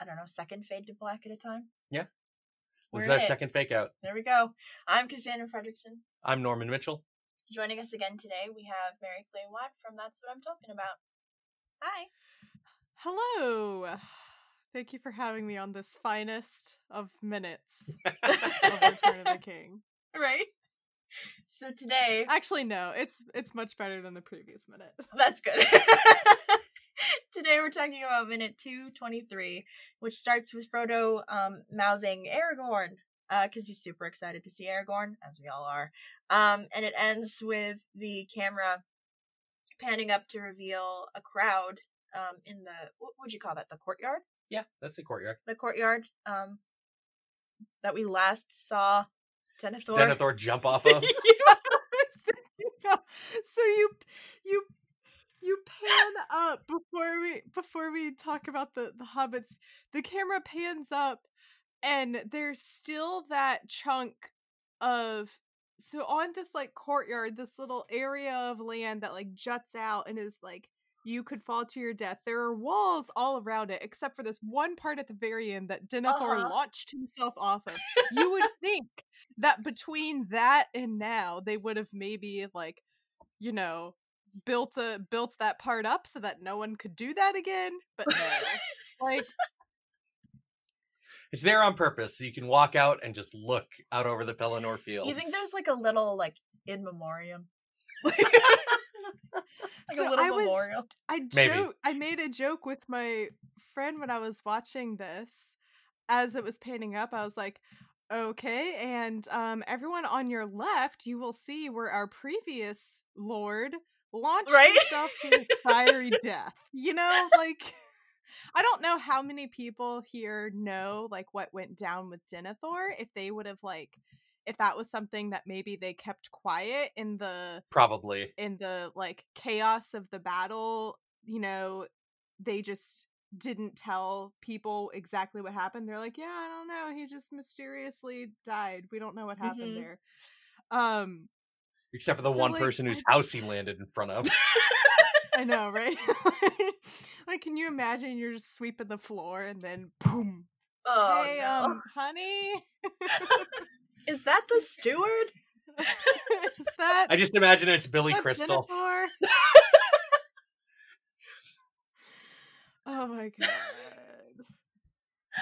I don't know, second fade to black at a time. Yeah. This We're is our it. second fake out. There we go. I'm Cassandra Fredrickson. I'm Norman Mitchell. Joining us again today, we have Mary Clay Watt from That's What I'm Talking About. Hi. Hello. Thank you for having me on this finest of minutes of Return of the King. right? So today, Actually, no, it's it's much better than the previous minute. That's good. Today we're talking about minute 223, which starts with Frodo um, mouthing Aragorn because he's super excited to see Aragorn, as we all are. Um, and it ends with the camera panning up to reveal a crowd um, in the, what would you call that, the courtyard? Yeah, that's the courtyard. The courtyard um, that we last saw Denethor. Denethor jump off of. so you you you pan up before we before we talk about the the hobbits the camera pans up and there's still that chunk of so on this like courtyard this little area of land that like juts out and is like you could fall to your death there are walls all around it except for this one part at the very end that denethor Uh-huh. launched himself off of you would think that between that and now they would have maybe like you know built a built that part up so that no one could do that again but no like It's there on purpose, so you can walk out and just look out over the Pelennor fields. You think there's like a little, like, in memoriam? like So a little I was- memorial. I Maybe. joke I made a joke with my friend when I was watching this as it was painting up. I was like, okay, and um everyone on your left, you will see where our previous lord launched Right? himself to fiery death. You know, like I don't know how many people here know like what went down with Denethor if they would have like if that was something that maybe they kept quiet in the Probably. in the like chaos of the battle, you know, they just didn't tell people exactly what happened. They're like, yeah, I don't know, he just mysteriously died. We don't know what happened Mhm. there. Um, Except for the So, one like, person whose I- house he landed in front of. I know, right? like, can you imagine you're just sweeping the floor and then boom? Oh, hey, no. um, honey, Is that the steward? is that I just imagine it's Billy Crystal. Oh my god.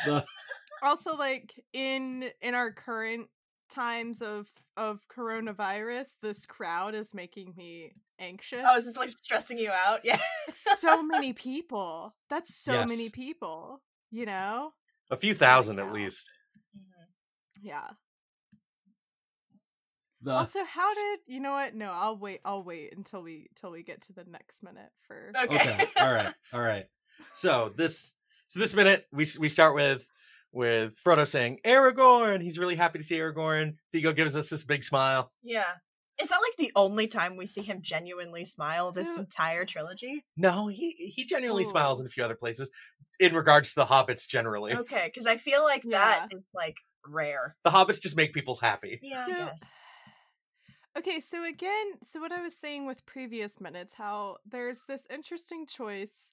The- also like in in our current times of of coronavirus this crowd is making me anxious Oh, is this like stressing you out? Yeah. so many people that's so many people you know A few thousand at least. Mm-hmm. yeah The also how did you know what no i'll wait i'll wait until we till we get to the next minute for Okay. okay. all right. All right. So this so this minute we we start with with Frodo saying Aragorn. He's really happy to see Aragorn. Viggo gives us this big smile. Yeah. Is that like the only time we see him genuinely smile this So- entire trilogy? No, he he genuinely smiles oh. in a few other places in regards to the hobbits generally. Okay, because I feel like that Yeah. is like rare. The hobbits just make people happy. Yeah, I guess. Okay, so again, so what I was saying with previous minutes, how there's this interesting choice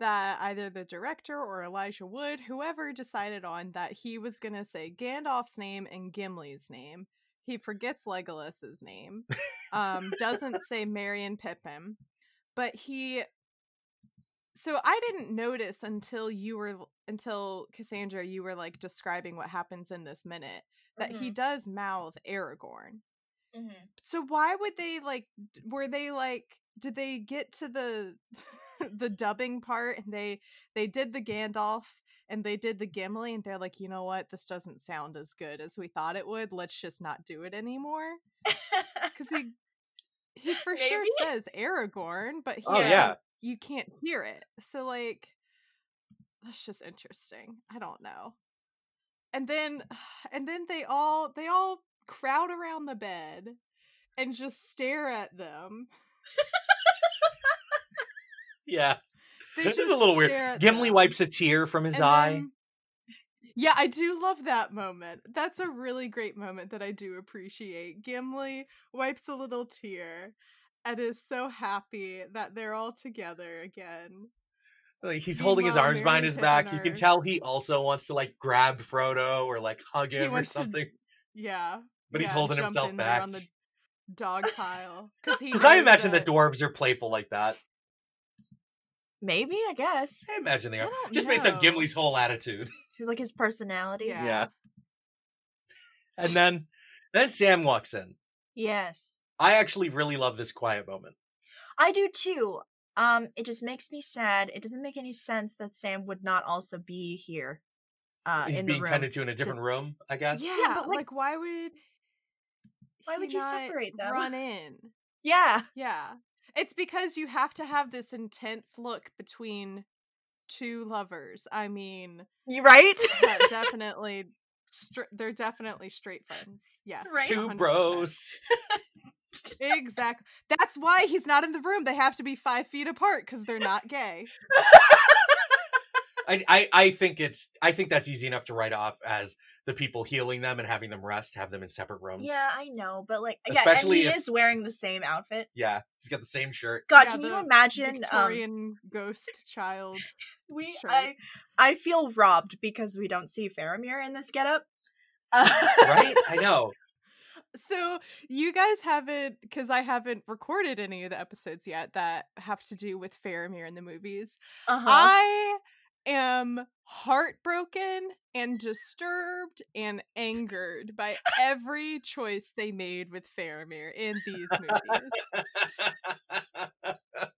that either the director or Elijah Wood, whoever decided on that he was going to say Gandalf's name and Gimli's name. He forgets Legolas's name. Um doesn't say and Pippin. But he So I didn't notice until you were until Cassandra you were like describing what happens in this minute that he does mouth Aragorn Mhm. so why would they like were they like did they get to the the dubbing part and they they did the Gandalf and they did the Gimli and they're like you know what? This doesn't sound as good as we thought it would. Let's just not do it anymore. Cuz he he for sure says Aragorn but he Oh yeah. you can't hear it. So like that's just interesting. I don't know. And then and then they all they all crowd around the bed and just stare at them. Yeah. This is a little weird. Gimli them. wipes a tear from his And eye. then- yeah, I do love that moment. That's a really great moment that I do appreciate. Gimli wipes a little tear and is so happy that they're all together again. Like, he's holding his arms behind his back. You can tell he also wants to like grab Frodo or like hug him or wants to something. Yeah. But he's holding himself back. on the dog pile. Because Because I imagine that dwarves are playful like that. Maybe, I guess. I imagine they are. don't Just based on. Gimli's whole attitude. See, like his personality. Yeah. Yeah. And then then Sam walks in. Yes. I actually really love this quiet moment. I do too. Um, it just makes me sad. It doesn't make any sense that Sam would not also be here. Uh, He's in being the room. tended to in a different room, I guess. Yeah, but, like, like- why would Why would you separate them? Run in. Yeah. Yeah. It's because you have to have this intense look between two lovers. I mean, You right? definitely str- they're definitely straight friends. Yes. Right. Two 100%. bros. Exactly. That's why he's not in the room. They have to be five feet apart because they're not gay. I, I I think it's I think that's easy enough to write off as the people healing them and having them rest, have them in separate rooms. yeah, I know, but like, yeah, Especially and he if- is wearing the same outfit. Yeah. He's got the same shirt. God, Yeah, can you the imagine? Um, Victorian ghost child. we, shirt. I, I feel robbed because we don't see Faramir in this getup. Uh, Right? I know. So you guys haven't, because I haven't recorded any of the episodes yet that have to do with Faramir in the movies. uh-huh. I am heartbroken and disturbed and angered by every choice they made with Faramir in these movies.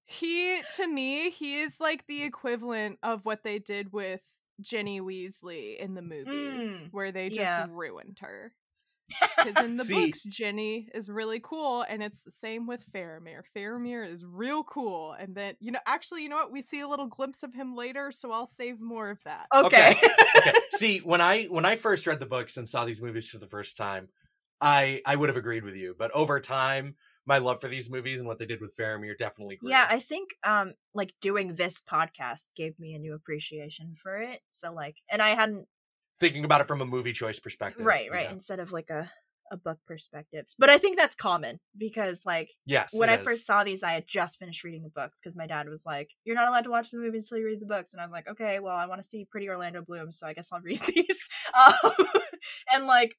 He, to me, he is like the equivalent of what they did with Ginny Weasley in the movies, Mm, where they just yeah. ruined her. Because in the See- books, Ginny is really cool, and it's the same with Faramir. Faramir is real cool, and then you know, actually, you know what? We see a little glimpse of him later, so I'll save more of that. okay. okay. See, when I when I first read the books and saw these movies for the first time, I I would have agreed with you. But over time, my love for these movies and what they did with Faramir definitely grew. yeah, I think um like doing this podcast gave me a new appreciation for it. So like, and I hadn't Thinking about it from a movie choice perspective. right, right, yeah. instead of like a a book perspective. But I think that's common because like Yes. when I is. first saw these, I had just finished reading the books because my dad was like, "You're not allowed to watch the movie until you read the books," and I was like, "Okay, well, I want to see Pretty Orlando Bloom, so I guess I'll read these." Um, and like,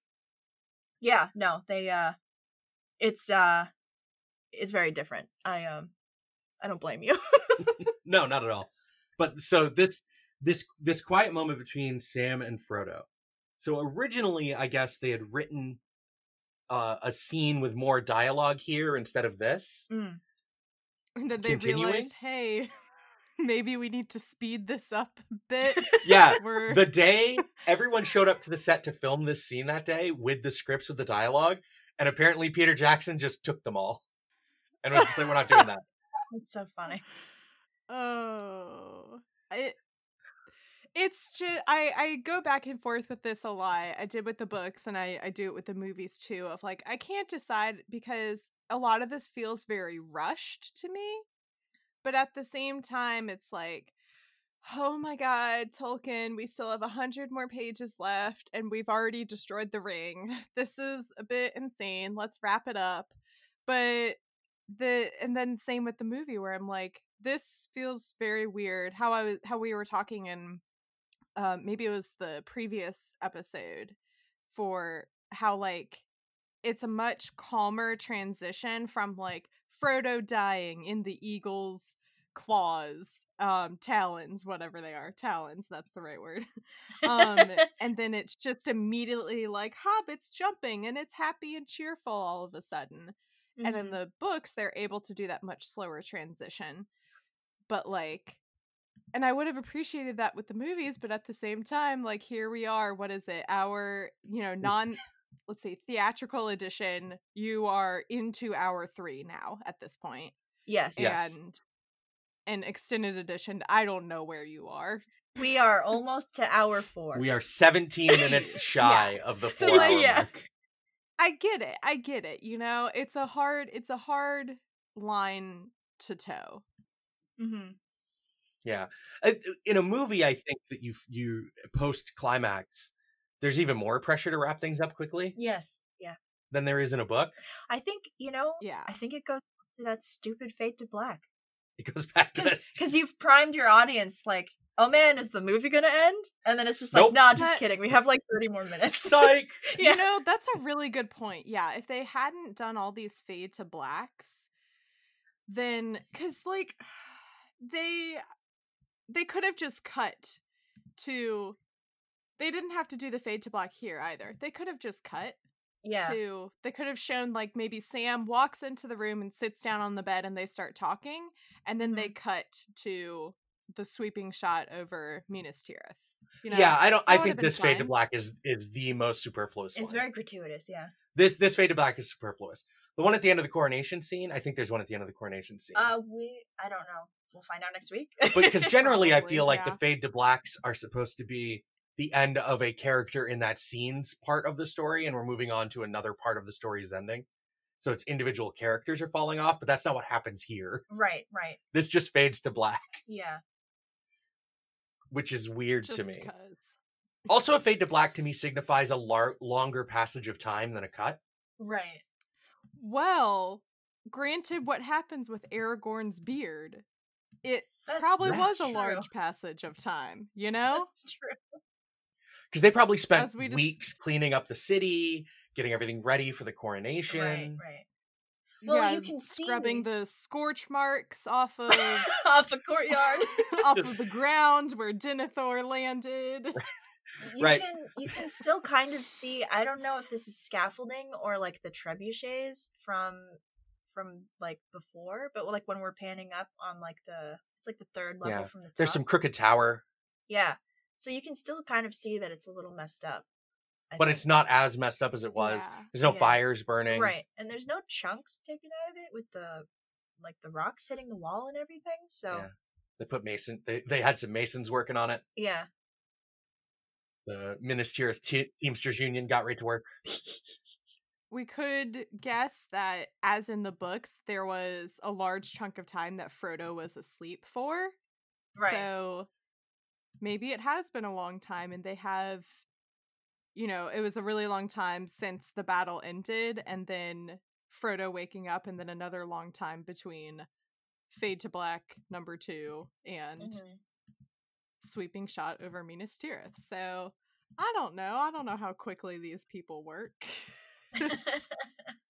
yeah, no, they, uh, it's, uh, it's very different. I, um, I don't blame you. No, not at all. But so this this this quiet moment between Sam and Frodo. So originally, I guess they had written uh, a scene with more dialogue here instead of this. Mm. And then they Continuing? realized, hey, maybe we need to speed this up a bit. Yeah, We're the day everyone showed up to the set to film this scene that day with the scripts with the dialogue, and apparently Peter Jackson just took them all and was just like, "We're not doing that." It's so funny. Oh, it, it's just I I go back and forth with this a lot. I did with the books, and I I do it with the movies too. Of like I can't decide because a lot of this feels very rushed to me, but at the same time, it's like. Oh my god, Tolkien, we still have a hundred more pages left and we've already destroyed the ring. This is a bit insane. Let's wrap it up. But the and then same with the movie where I'm like, this feels very weird. How I was how we were talking in um maybe it was the previous episode for how like it's a much calmer transition from like Frodo dying in the eagle's claws, um, talons, whatever they are, talons, that's the right word. um, and then it's just immediately like hobbits jumping and it's happy and cheerful all of a sudden and in Mhm. the books they're able to do that much slower transition but like and i would have appreciated that with the movies but at the same time like here we are what is it our you know non let's say theatrical edition you are into hour three now at this point yes. Yes. and an extended edition. I don't know where you are. We are almost to hour four. We are 17 minutes shy of the So, four like, hour yeah. mark. I get it. I get it. You know, it's a hard it's a hard line to toe. hmm Yeah. Uh, In a movie, I think that you you post climax, there's even more pressure to wrap things up quickly Yes. Yeah. than there is in a book. I think you know. Yeah. I think it goes to that stupid fade to black It goes back to this. because you've primed your audience like, oh man, is the movie gonna end? And then it's just Nope. like, nah, just But- kidding. We have like thirty more minutes. Psych. yeah. You know, that's a really good point. Yeah, if they hadn't done all these fade to blacks, then cuz like they they could have just cut to they didn't have to do the fade to black here either. They could have just cut yeah. to they could have shown like maybe Sam walks into the room and sits down on the bed and they start talking and then they mm-hmm. cut to the sweeping shot over Minas Tirith. You know? yeah, I don't. I think been this fade to black is is the most superfluous It's one. very gratuitous. Yeah. This this fade to black is superfluous. The one at the end of the coronation scene, I think there's one at the end of the coronation scene. Uh, we. I don't know. We'll find out next week. because generally I feel like yeah. the fade to blacks are supposed to be the end of a character in that scene's part of the story and we're moving on to another part of the story's ending. So it's individual characters are falling off, but that's not what happens here. right. Right. This just fades to black, Yeah. Which is weird just to me. Also a fade to black to me signifies a lar- longer passage of time than a cut. Right. Well, granted, what happens with Aragorn's beard, it That- probably was that's a true. large passage of time, you know? That's true. Because they probably spent we just- weeks cleaning up the city, getting everything ready for the coronation. Right. Right. Well, you can see- scrubbing the scorch marks off of Off the courtyard. off of the ground where Denethor landed. You Right. can you can still kind of see. I don't know if this is scaffolding or like the trebuchets from from like before, but like when we're panning up on like the it's like the third level Yeah. from the top. There's some crooked tower, yeah. So you can still kind of see that it's a little messed up. I but think. it's not as messed up as it was. Yeah. There's no Yeah. fires burning. right, and there's no chunks taken out of it with the like the rocks hitting the wall and everything. So Yeah. They put mason. They they had some masons working on it. yeah, The Minas Tirith Te- Teamsters Union got right to work. We could guess that, as in the books, there was a large chunk of time that Frodo was asleep for. right. So maybe it has been a long time and they have, you know, it was a really long time since the battle ended and then Frodo waking up and then another long time between Fade to Black number two and Mhm. sweeping shot over Minas Tirith. So I don't know. I don't know how quickly these people work.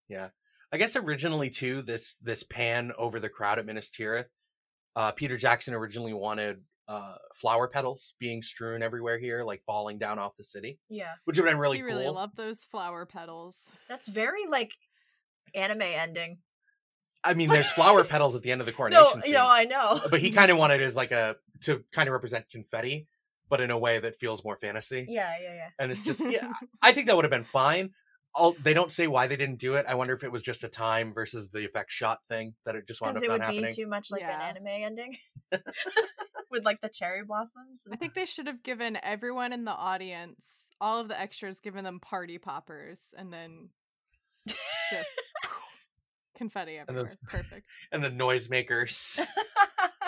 Yeah. I guess originally too this this pan over the crowd at Minas Tirith. Uh, Peter Jackson originally wanted uh, flower petals being strewn everywhere here, like falling down off the city, yeah, which would have been really you cool. really love those flower petals. that's very like anime ending. I mean, there's flower petals at the end of the coronation No, scene, you know, I know. but he kind of wanted it as like a to kind of represent confetti, but in a way that feels more fantasy. yeah, yeah, yeah. And it's just, yeah, I think that would have been fine. I'll, they don't say why they didn't do it. I wonder if it was just a time versus the effect shot thing that it just wound Because up it not would happening. be too much like Yeah. an anime ending with like the cherry blossoms. I think they should have given everyone in the audience, all of the extras, given them party poppers, and then just confetti everywhere. those- Perfect. and the noisemakers.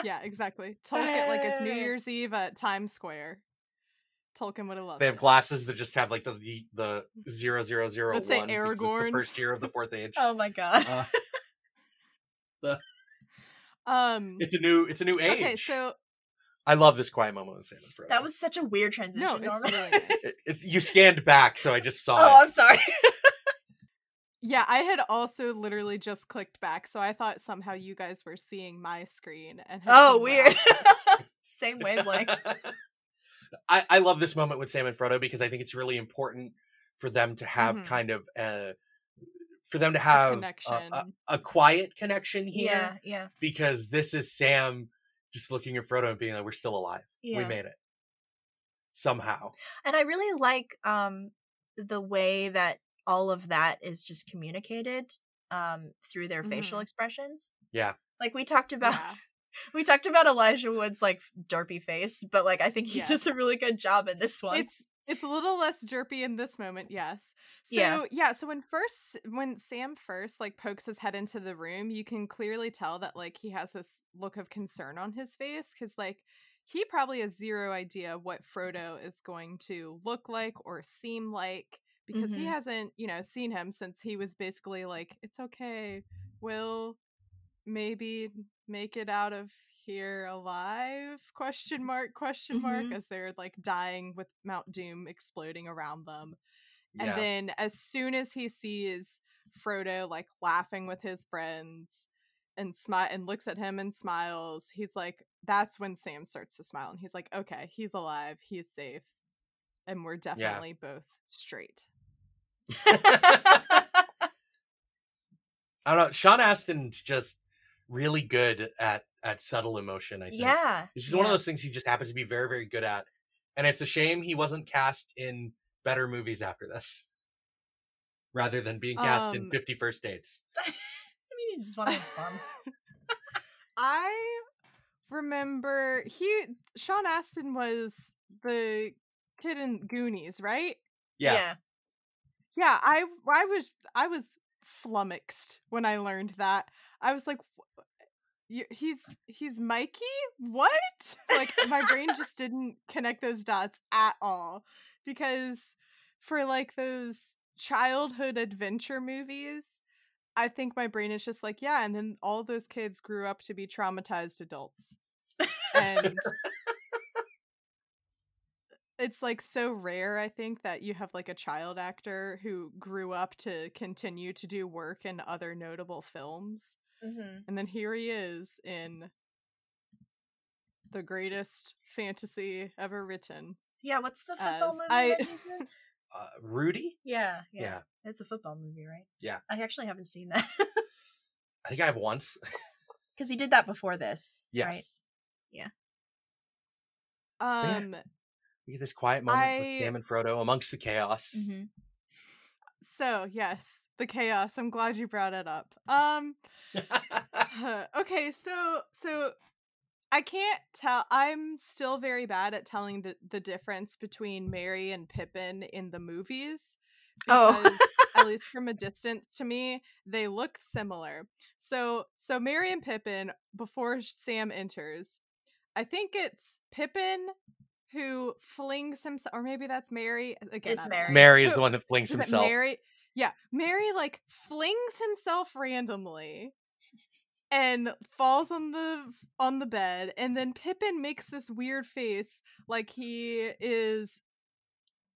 Yeah, exactly. Talk it like it's New Year's Eve at Times Square. Tolkien would have loved They have it. glasses that just have like the the, the zero zero zero one. Let's say because it's the Aragorn. first year of the fourth age. oh my god. Uh, Um. it's a new it's a new age. Okay, so I love this quiet moment Sam and Frodo. that was such a weird transition. no, it's really nice. It- it's you scanned back, so I just saw oh, it. I'm sorry. Yeah, I had also literally just clicked back, so I thought somehow you guys were seeing my screen and oh, weird. Same wavelength. I, I love this moment with Sam and Frodo because I think it's really important for them to have Mhm. kind of uh for them to have a, a, a quiet connection here Yeah, yeah, because this is Sam just looking at Frodo and being like, "We're still alive. yeah. We made it somehow." and I really like um the way that all of that is just communicated um through their facial Mhm. expressions. Yeah. Like we talked about Yeah. We talked about Elijah Wood's like derpy face, but like I think he Yes. does a really good job in this one. It's it's a little less jerpy in this moment, yes. So Yeah. yeah. so when first when Sam first like pokes his head into the room, you can clearly tell that like he has this look of concern on his face cuz like he probably has zero idea what Frodo is going to look like or seem like because he Mhm. hasn't, you know, seen him since he was basically like it's okay. We'll maybe make it out of here alive? Question mark question mark Mhm. as they're like dying with mount doom exploding around them. And then as soon as he sees frodo like laughing with his friends and smile and looks at him and smiles he's like that's when sam starts to smile and he's like okay he's alive he's safe and we're definitely both straight. I don't know. Sean Astin's just really good at at subtle emotion. I think. yeah. It's just one of those things he just happens to be very, very good at. And it's a shame he wasn't cast in better movies after this. Rather than being cast in Um, 50 First Dates. I mean, you just want to have fun. I remember he Sean Astin was the kid in Goonies, right? Yeah. Yeah, I I was I was flummoxed when I learned that. I was like "Wh- you- he's he's Mikey? What? Like my brain just didn't connect those dots at all because for like those childhood adventure movies, I think my brain is just like, yeah, and then all those kids grew up to be traumatized adults. And it's like so rare, I think, that you have like a child actor who grew up to continue to do work in other notable films. Hmm And then here he is in the greatest fantasy ever written. Yeah, what's the football movie? I-? Uh, Rudy? yeah, yeah, Yeah. It's a football movie, right? Yeah. I actually haven't seen that I think I have once. because he did that before this. yes. yeah. Um We get this quiet moment I- with Sam and Frodo amongst the chaos. Right? hmm so yes, the chaos. I'm glad you brought it up. Um okay, so so I can't tell. I'm still very bad at telling the, the difference between Merry and Pippin in the movies. Oh. at least from a distance to me, they look similar. So so Merry and Pippin before Sam enters, I think it's Pippin who flings himself, or maybe that's Merry. Again, It's I know. Merry. Merry is the one that flings himself. Merry? Yeah, Merry like flings himself randomly and falls on the on the bed, and then Pippin makes this weird face, like he is,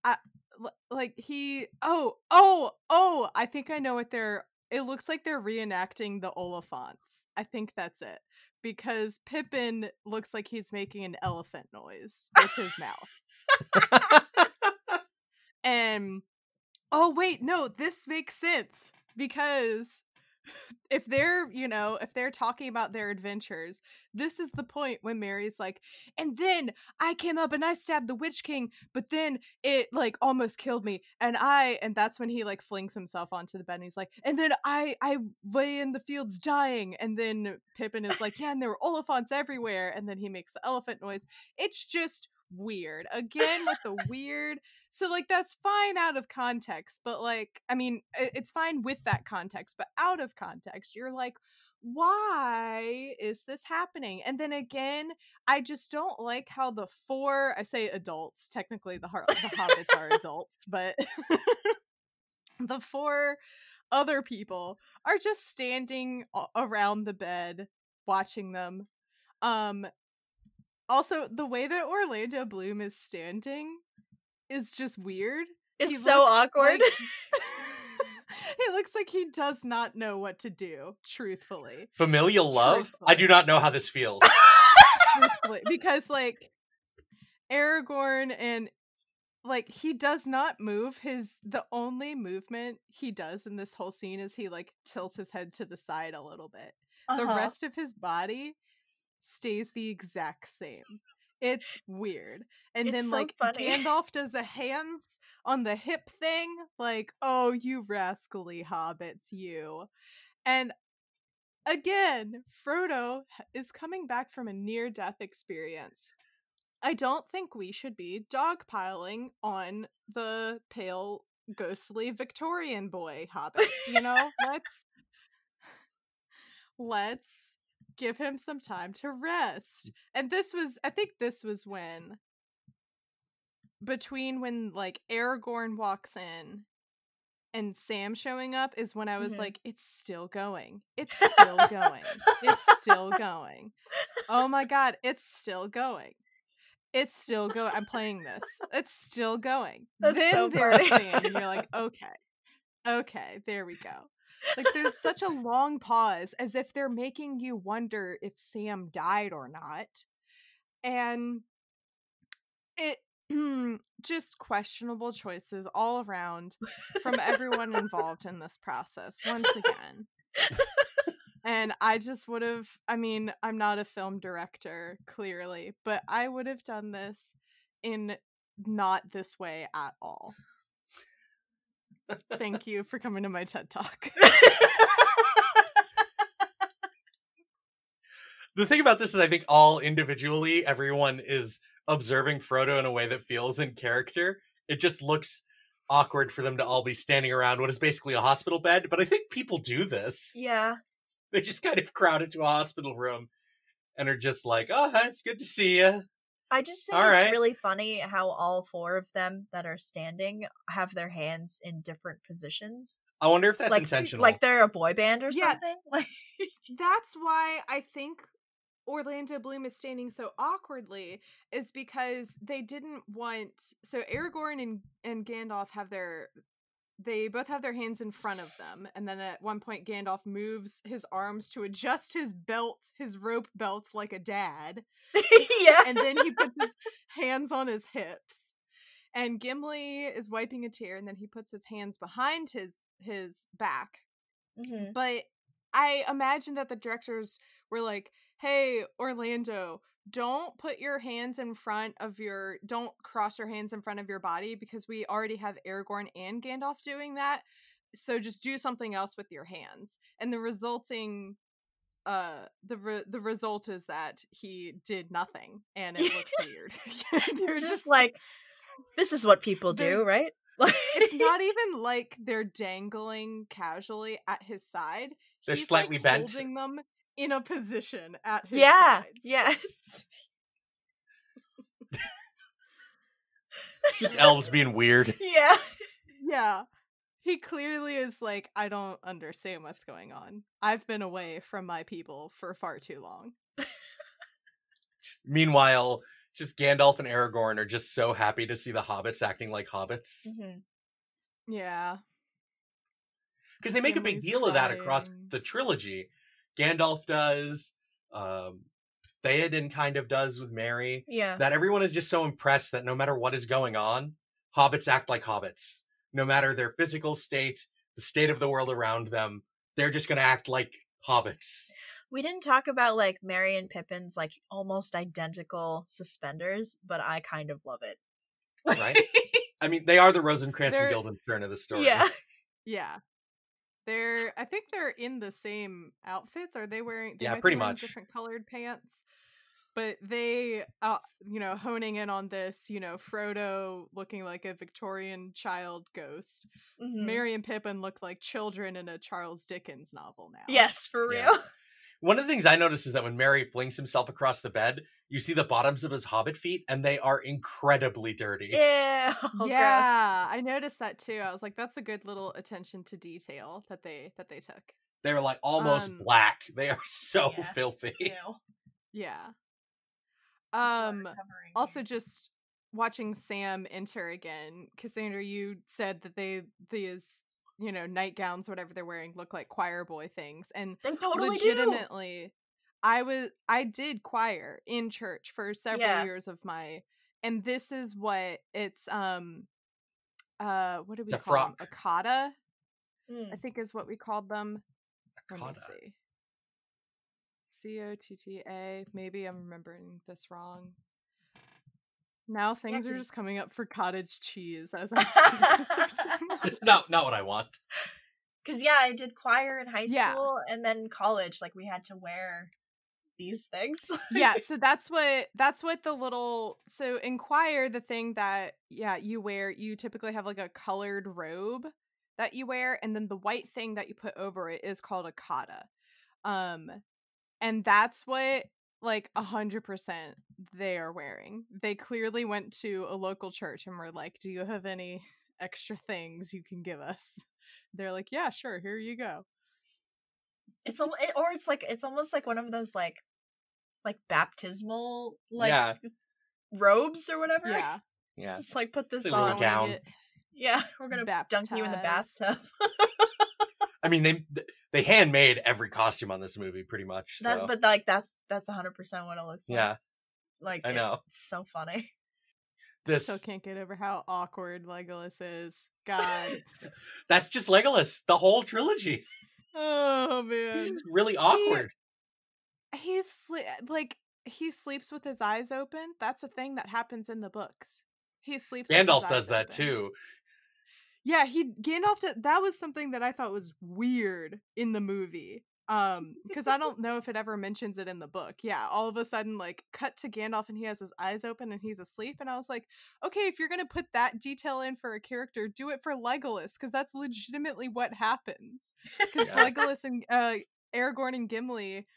I, l- like he. Oh, oh, oh! I think I know what they're. It looks like they're reenacting the Oliphaunts. I think that's it because Pippin looks like he's making an elephant noise with his mouth. And oh wait, no, this makes sense because if they're, you know, if they're talking about their adventures, this is the point when Merry's like, and then I came up and I stabbed the Witch King, but then it like almost killed me. And I and that's when he like flings himself onto the bed and he's like, and then I I lay in the fields dying. And then Pippin is like, yeah, and there were Oliphaunts everywhere. And then he makes the elephant noise. It's just weird. Again with the weird so like that's fine out of context, but like I mean it's fine with that context, but out of context, you're like why is this happening? And then again, I just don't like how the four I say adults, technically the har- the hobbits are adults, but the four other people are just standing around the bed watching them. Um also the way that Orlando Bloom is standing is just weird. It's He so awkward. like- it looks like he does not know what to do, truthfully. Familial love? I do not know how this feels. Because like Aragorn and like he does not move his the only movement he does in this whole scene is he like tilts his head to the side a little bit. The Uh-huh. rest of his body stays the exact same. It's weird. And It's then so like funny. Gandalf does a hands on the hip thing, like, oh you rascally hobbits, you. And again, Frodo is coming back from a near death experience. I don't think we should be dogpiling on the pale, ghostly Victorian boy hobbit. You know, let's let's give him some time to rest. And this was, I think, this was when between when like Aragorn walks in and Sam showing up is when I was Mhm. like, it's still going. It's still going. It's still going. Oh my god, it's still going. It's still going. I'm playing this. It's still going. That's then so there's. Sam, and you're like, okay, okay, there we go. Like there's such a long pause, as if they're making you wonder if Sam died or not, and it just questionable choices all around from everyone involved in this process once again. And I just would have, I mean, I'm not a film director, clearly, but I would have done this in not this way at all. Thank you for coming to my TED Talk. The thing about this is, I think all individually, everyone is observing Frodo in a way that feels in character. It just looks awkward for them to all be standing around what is basically a hospital bed. But I think people do this. yeah. They just kind of crowd into a hospital room and are just like, "Oh, hi, it's good to see you." I just think All it's right. really funny how all four of them that are standing have their hands in different positions. I wonder if that's like intentional. like they're a boy band or Yeah. something. Like That's why I think Orlando Bloom is standing so awkwardly is because they didn't want so Aragorn and, and Gandalf have their they both have their hands in front of them and then at one point Gandalf moves his arms to adjust his belt his rope belt like a dad yeah. and then he puts his hands on his hips and Gimli is wiping a tear and then he puts his hands behind his his back Mhm. but I imagine that the directors were like, "Hey, Orlando, don't put your hands in front of your don't cross your hands in front of your body because we already have Aragorn and Gandalf doing that. So just do something else with your hands." And the resulting uh the re- the result is that he did nothing and it looks weird. They're It's just like this is what people do, right? Like it's not even like they're dangling casually at his side. They're He's, slightly like, bent. holding them in a position at his Yeah. sides. Yes. just elves being weird. Yeah. Yeah. He clearly is like, I don't understand what's going on. I've been away from my people for far too long. Meanwhile, just Gandalf and Aragorn are just so happy to see the hobbits acting like hobbits Mhm. Yeah. because they make a big Gimli's deal of that across the trilogy. Gandalf does, um, Theoden kind of does with Merry. Yeah. That everyone is just so impressed that no matter what is going on, hobbits act like hobbits. No matter their physical state, the state of the world around them, they're just going to act like hobbits. We didn't talk about like Merry and Pippin's like almost identical suspenders, but I kind of love it. Right? I mean, they are the Rosencrantz They're- and Guildenstern of the story. yeah. Yeah. They're I think they're in the same outfits. Are they wearing they Yeah, pretty wearing much. different colored pants? But they uh you know, honing in on this, you know, Frodo looking like a Victorian child ghost. Mhm. Merry and Pippin look like children in a Charles Dickens novel now. Yes, for real. Yeah. One of the things I notice is that when Merry flings himself across the bed, you see the bottoms of his hobbit feet, and they are incredibly dirty. Yeah. Oh, yeah, I noticed that too. I was like, that's a good little attention to detail that they that they took. They're like almost Um, black. They are so Yeah. filthy. Ew. Yeah. Um also just watching Sam enter again. Cassandra, you said that they these, you know, nightgowns, whatever they're wearing, look like choir boy things. And they totally do. legitimately I was I did choir in church for several Yeah. years of my and this is what it's um uh what do we It's call them? A cotta, Mm. I think is what we called them. Let me see. C O T T A. Maybe I'm remembering this wrong. Now things are just coming up for cottage cheese as I'm searching. It's not not what I want. Cause yeah, I did choir in high Yeah. school and then college. Like we had to wear these things. yeah so that's what that's what the little so in choir the thing that yeah you wear you typically have like a colored robe that you wear and then the white thing that you put over it is called a cotta um and that's what like a hundred percent they are wearing they clearly went to a local church and were like do you have any extra things you can give us they're like yeah sure here you go It's a, it, or it's like it's almost like one of those like like baptismal like yeah, robes or whatever. yeah It's yeah. just like put this Like a little on. gown. Yeah, we're gonna dunk you in the bathtub. I mean, they they handmade every costume on this movie pretty much. So. That's but like that's that's hundred percent what it looks like. yeah, like I it- know. it's so funny. this Still can't get over how awkward Legolas is. God. that's just Legolas. The whole trilogy. oh man. he's really awkward. He's sle- like he sleeps with his eyes open. That's a thing that happens in the books. He sleeps. with his Gandalf eyes does that open. too. Yeah, he Gandalf. Did, that was something that I thought was weird in the movie. Um, because I don't know if it ever mentions it in the book. Yeah, all of a sudden, like, cut to Gandalf and he has his eyes open and he's asleep. And I was like, okay, if you're gonna put that detail in for a character, do it for Legolas because that's legitimately what happens. Because Yeah. Legolas and uh, Aragorn and Gimli,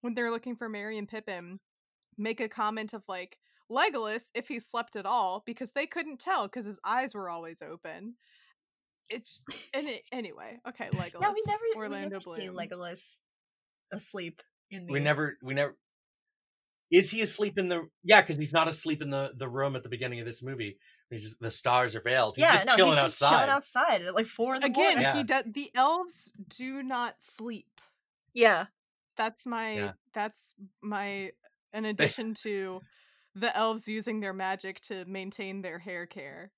when they're looking for Merry and Pippin, make a comment of like Legolas if he slept at all because they couldn't tell because his eyes were always open. It's and it, anyway, okay, Legolas. yeah, we never Orlando we never see Bloom. Legolas asleep in these. We never, we never. Is he asleep in the? Yeah, because he's not asleep in the the room at the beginning of this movie. He's just, the stars are veiled. He's yeah, just no, chilling he's just outside. chilling outside at like four in the Again, morning. Yeah. he does. The elves do not sleep. Yeah, That's my. Yeah. That's my. In addition to the elves using their magic to maintain their hair care.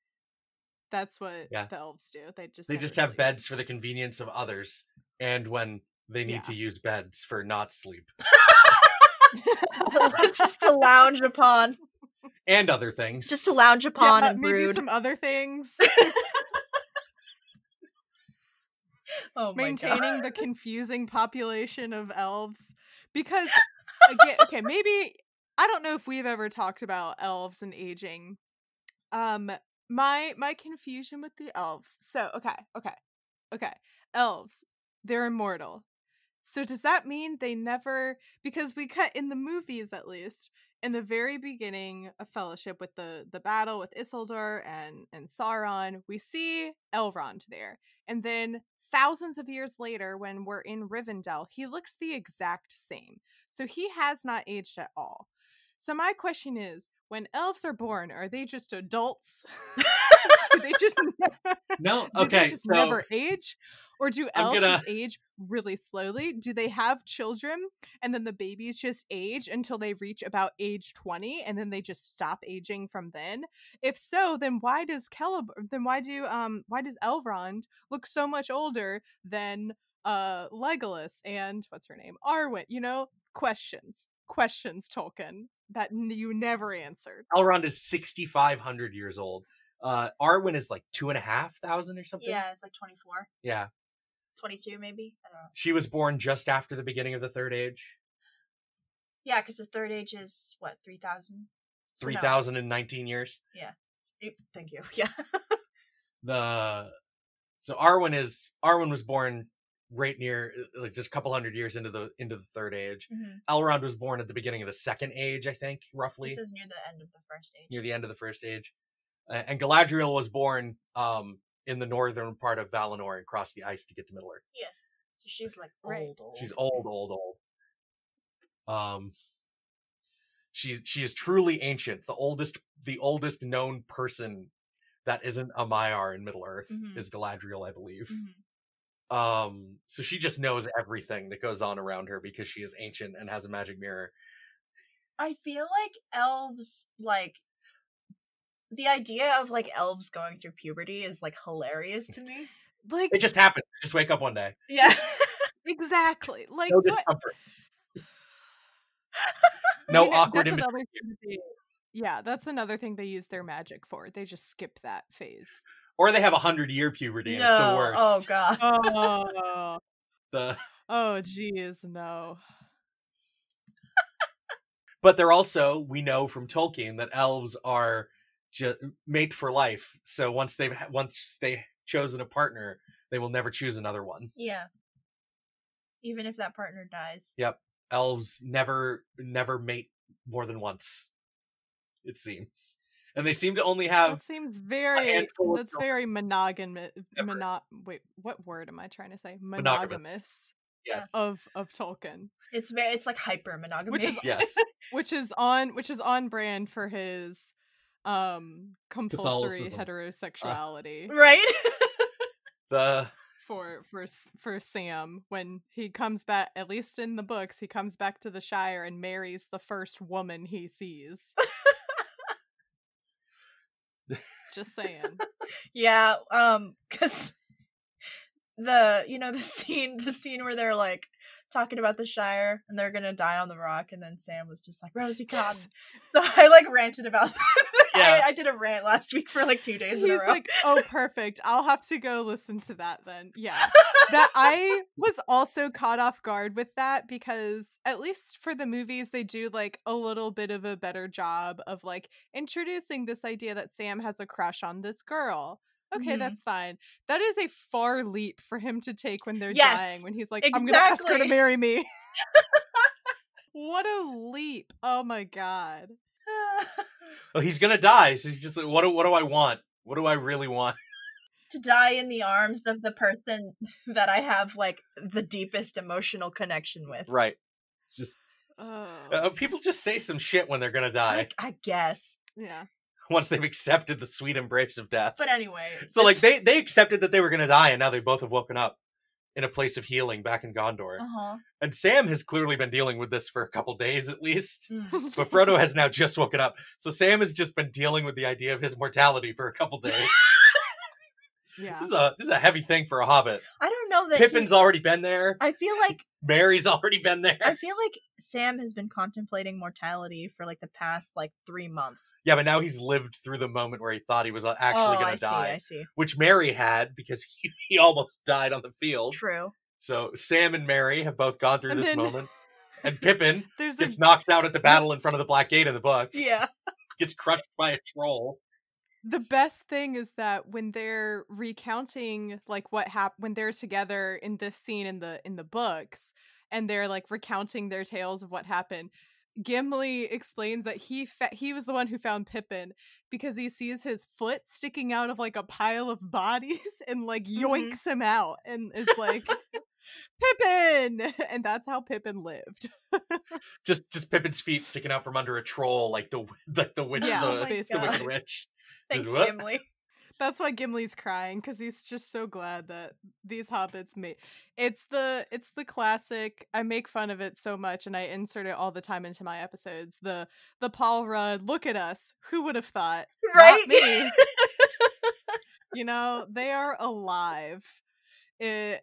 That's what Yeah. the elves do. They just they just have sleep. beds for the convenience of others, and when they need Yeah. to use beds for not sleep just, to, just to lounge upon, and other things. just to lounge upon uh, and maybe brood. some other things. oh my god. maintaining the confusing population of elves because again okay maybe i don't know if we've ever talked about elves and aging um my my confusion with the elves so okay okay okay elves they're immortal so does that mean they never because we cut in the movies at least in the very beginning of fellowship with the the battle with isildur and and sauron we see elrond there and then thousands of years later, when we're in Rivendell, he looks the exact same. So he has not aged at all. So my question is, when elves are born, are they just adults? do they just no, do okay. they just so never age? Or do elves gonna- age really slowly? Do they have children and then the babies just age until they reach about age 20 and then they just stop aging from then? If so, then why does Celeborn then why do um why does Elrond look so much older than uh Legolas and what's her name? Arwen, you know? Questions. Questions, Tolkien, that you never answered. Elrond is sixty five hundred years old. Uh, Arwen is like two and a half thousand or something. Yeah, it's like 24, yeah. 22 maybe. I don't know. She was born just after the beginning of the Third Age. Yeah, because the third age is what 3,000. So Three no, thousand and nineteen years. Yeah. Thank you. Yeah. The so Arwen is Arwen was born right near uh, like just a couple hundred years into the into the Third Age. Mhm. Elrond was born at the beginning of the Second Age, I think, roughly. It says near the end of the first age. near the end of the first age. Uh, and Galadriel was born um, in the northern part of Valinor and crossed the ice to get to Middle Earth. Yes. So she's like old, Right. old. She's old, old, old. Um, she's she is truly ancient. The oldest, the oldest known person that isn't a Maiar in Middle Earth Mhm. is Galadriel, I believe. Mhm. Um, so she just knows everything that goes on around her because she is ancient and has a magic mirror. I feel like elves like the idea of like elves going through puberty is like hilarious to me. Like It just happens. Just wake up one day. Yeah. exactly. Like No discomfort. I No mean, awkward that's another thing they- Yeah, that's another thing they use their magic for. They just skip that phase. Or they have a hundred year puberty. and It's the No. Oh, worst. Oh god. Oh, The oh, geez, no. but they're also we know from Tolkien that elves are just mate for life. So once they've once they chosen a partner, they will never choose another one. Yeah. Even if that partner dies. Yep, elves never never mate more than once. It seems, and they seem to only have That seems very. handful That's very monogamous. Ever. Mono- wait, what word am I trying to say? Monogamous. Monogamous yes, of of Tolkien, It's very it's like hyper monogamy. Which is- yes. which is on which is on brand for his um compulsory Catholicism. heterosexuality right? The for for for Sam when he comes back. At least in the books, he comes back to the Shire and marries the first woman he sees. Just saying. yeah, um cuz the you know the scene the scene where they're like talking about the Shire and they're going to die on the rock and then Sam was just like Rosie Cotton. Yes. So I like ranted about Yeah. I, I did a rant last week for like 2 days in a He's like, oh, perfect. I'll have to go listen to that then. Yeah. that I was also caught off guard with that because at least for the movies they do like a little bit of a better job of like introducing this idea that Sam has a crush on this girl. Okay, Mhm. that's fine. That is a far leap for him to take when they're Yes, dying when he's like I'm going to ask her to marry me. what a leap. Oh my god. well, he's gonna die. So he's just like, what do what do I want? What do I really want? to die in the arms of the person that I have like the deepest emotional connection with. Right. Just Oh. uh, people just say some shit when they're gonna die I, I guess. yeah. once they've accepted the sweet embrace of death. But anyway. So like they they accepted that they were gonna die, and now they both have woken up in a place of healing back in Gondor. Uh-huh. And Sam has clearly been dealing with this for a couple days at least. Mm. But Frodo has now just woken up. So Sam has just been dealing with the idea of his mortality for a couple days. Yeah. This is a this is a heavy thing for a hobbit. I don't know that Pippin's he- already been there. I feel like Merry's already been there. I feel like Sam has been contemplating mortality for like the past like three months. Yeah, but now he's lived through the moment where he thought he was uh, actually oh, going to die, see. I see. which Merry had because he, he almost died on the field. True. So Sam and Merry have both gone through And this then- moment. And Pippin There's a gets knocked out at the battle in front of the Black Gate in the book. Yeah. Gets crushed by a troll. The best thing is that when they're recounting like what happened when they're together in this scene in the in the books and they're like recounting their tales of what happened Gimli explains that he fa- he was the one who found Pippin because he sees his foot sticking out of like a pile of bodies and like Mhm. yoinks him out and is like Pippin and that's how Pippin lived. Just just Pippin's feet sticking out from under a troll like the like the witch Yeah, the, oh the wicked witch. Thanks, what? Gimli. That's why Gimli's crying because he's just so glad that these hobbits made. It's the it's the classic. I make fun of it so much, and I insert it all the time into my episodes. The the Paul Rudd. Look at us. Who would have thought? Right? me. You know they are alive. It,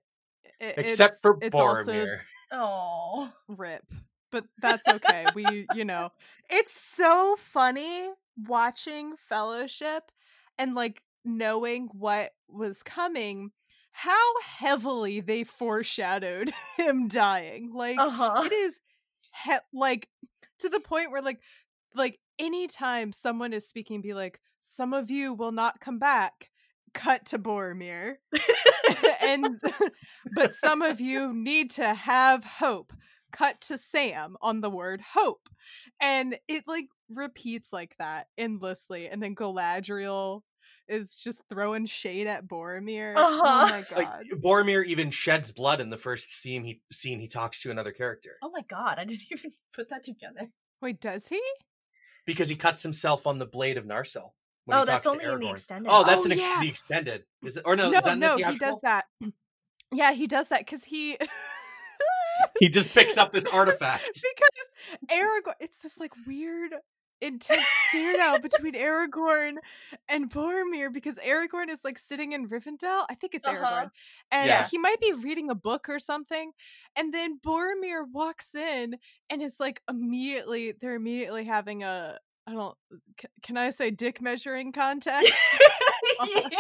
it- Except it's- for it's also Boromir. Oh. rip but that's okay we you know it's so funny watching fellowship and like knowing what was coming how heavily they foreshadowed him dying like Uh-huh. it is he- like to the point where like like anytime someone is speaking be like some of you will not come back cut to boromir and but some of you need to have hope cut to sam on the word hope and it like repeats like that endlessly and then galadriel is just throwing shade at boromir oh Uh-huh. my god Like Boromir even sheds blood in the first scene he scene he talks to another character. Oh my god, I didn't even put that together. wait does he Because he cuts himself on the blade of Narsil. when Oh, he that's talks to only in the extended. Oh, that's Oh, an ex- yeah. the extended. Is it or no? no is that in the he does that yeah he does that because he He just picks up this artifact. Because Aragorn, it's this like weird, intense stare now between Aragorn and Boromir because Aragorn is like sitting in Rivendell. I think it's Uh-huh. Aragorn, and Yeah. he might be reading a book or something. And then Boromir walks in and is like immediately they're immediately having a I don't. c- Can I say dick measuring contest? I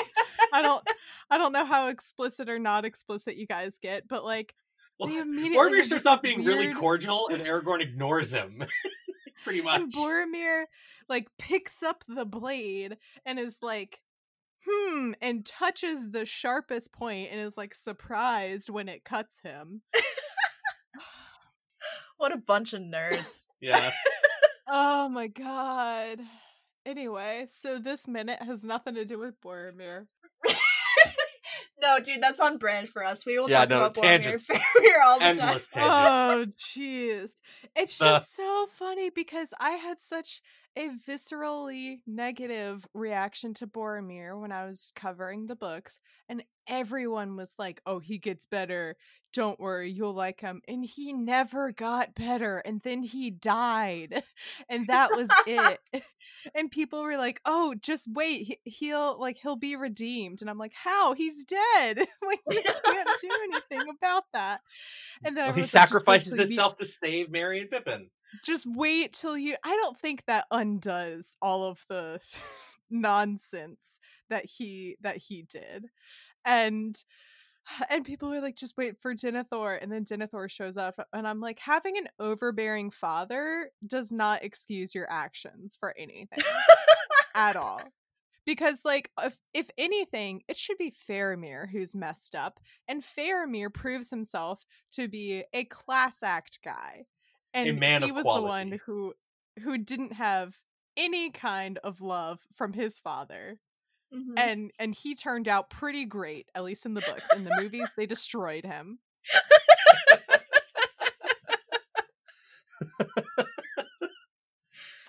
don't. I don't know how explicit or not explicit you guys get, but like Well, Boromir starts off being really cordial, and Aragorn ignores him. Pretty much. and Boromir like picks up the blade and is like, hmm, and touches the sharpest point and is like surprised when it cuts him. what a bunch of nerds. yeah. Oh my god. Anyway, so this minute has nothing to do with Boromir. No, dude, that's on brand for us. We will Yeah, talk no, about tangents. Boromir Faramir all the Endless time. tangents. Oh, jeez. It's Uh. just so funny because I had such a viscerally negative reaction to Boromir when I was covering the books, and everyone was like, oh, he gets better. Don't worry, you'll like him. And he never got better. And then he died. And that was it. and people were like, oh, just wait. He- He'll like he'll be redeemed. And I'm like, how? He's dead. like we can't do anything about that. And then Well, he like, sacrifices himself to save Merry and Pippin. Just wait till you i don't think that undoes all of the nonsense that he that he did. And and people were like just wait for denethor and then denethor shows up and i'm like having an overbearing father does not excuse your actions for anything at all. Because like if, if anything it should be Faramir who's messed up and Faramir proves himself to be a class act guy and man he of was the one who who didn't have any kind of love from his father Mhm. and and he turned out pretty great at least in the books in the movies they destroyed him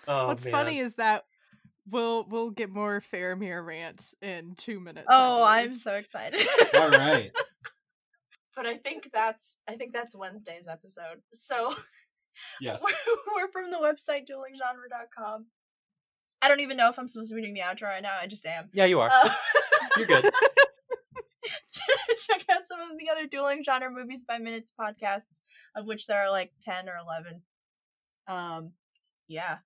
Oh, what's man. funny is that we'll we'll get more Faramir rants in 2 minutes oh, I believe. I'm so excited. All right. but I think that's I think that's Wednesday's episode. So Yes. we're, from the website duelinggenre.com. I don't even know if I'm supposed to be doing the outro right now. I just am. Yeah, you are. Uh, You're good. check out some of the other dueling genre movies by minutes podcasts, of which there are like ten or eleven. Um, yeah,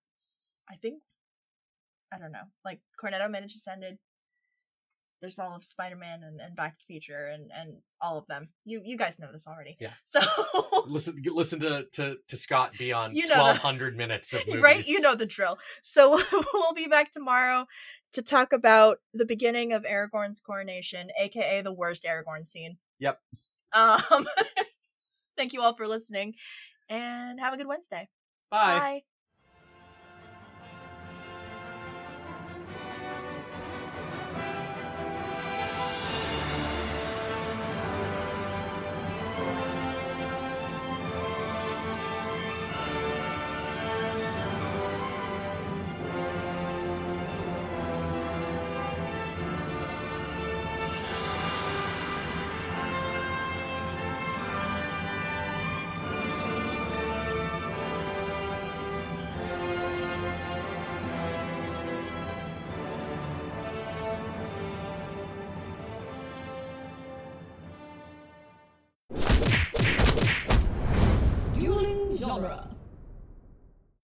I think I don't know. Like Cornetto Minute just ended. There's all of Spider Man and, and Back to the Future and and all of them. You you guys know this already. Yeah. So listen, listen to to to Scott be on You know twelve hundred minutes of movies. right, you know the drill. So we'll be back tomorrow to talk about the beginning of Aragorn's coronation, aka the worst Aragorn scene. Yep. Um, thank you all for listening, and have a good Wednesday. Bye. Bye.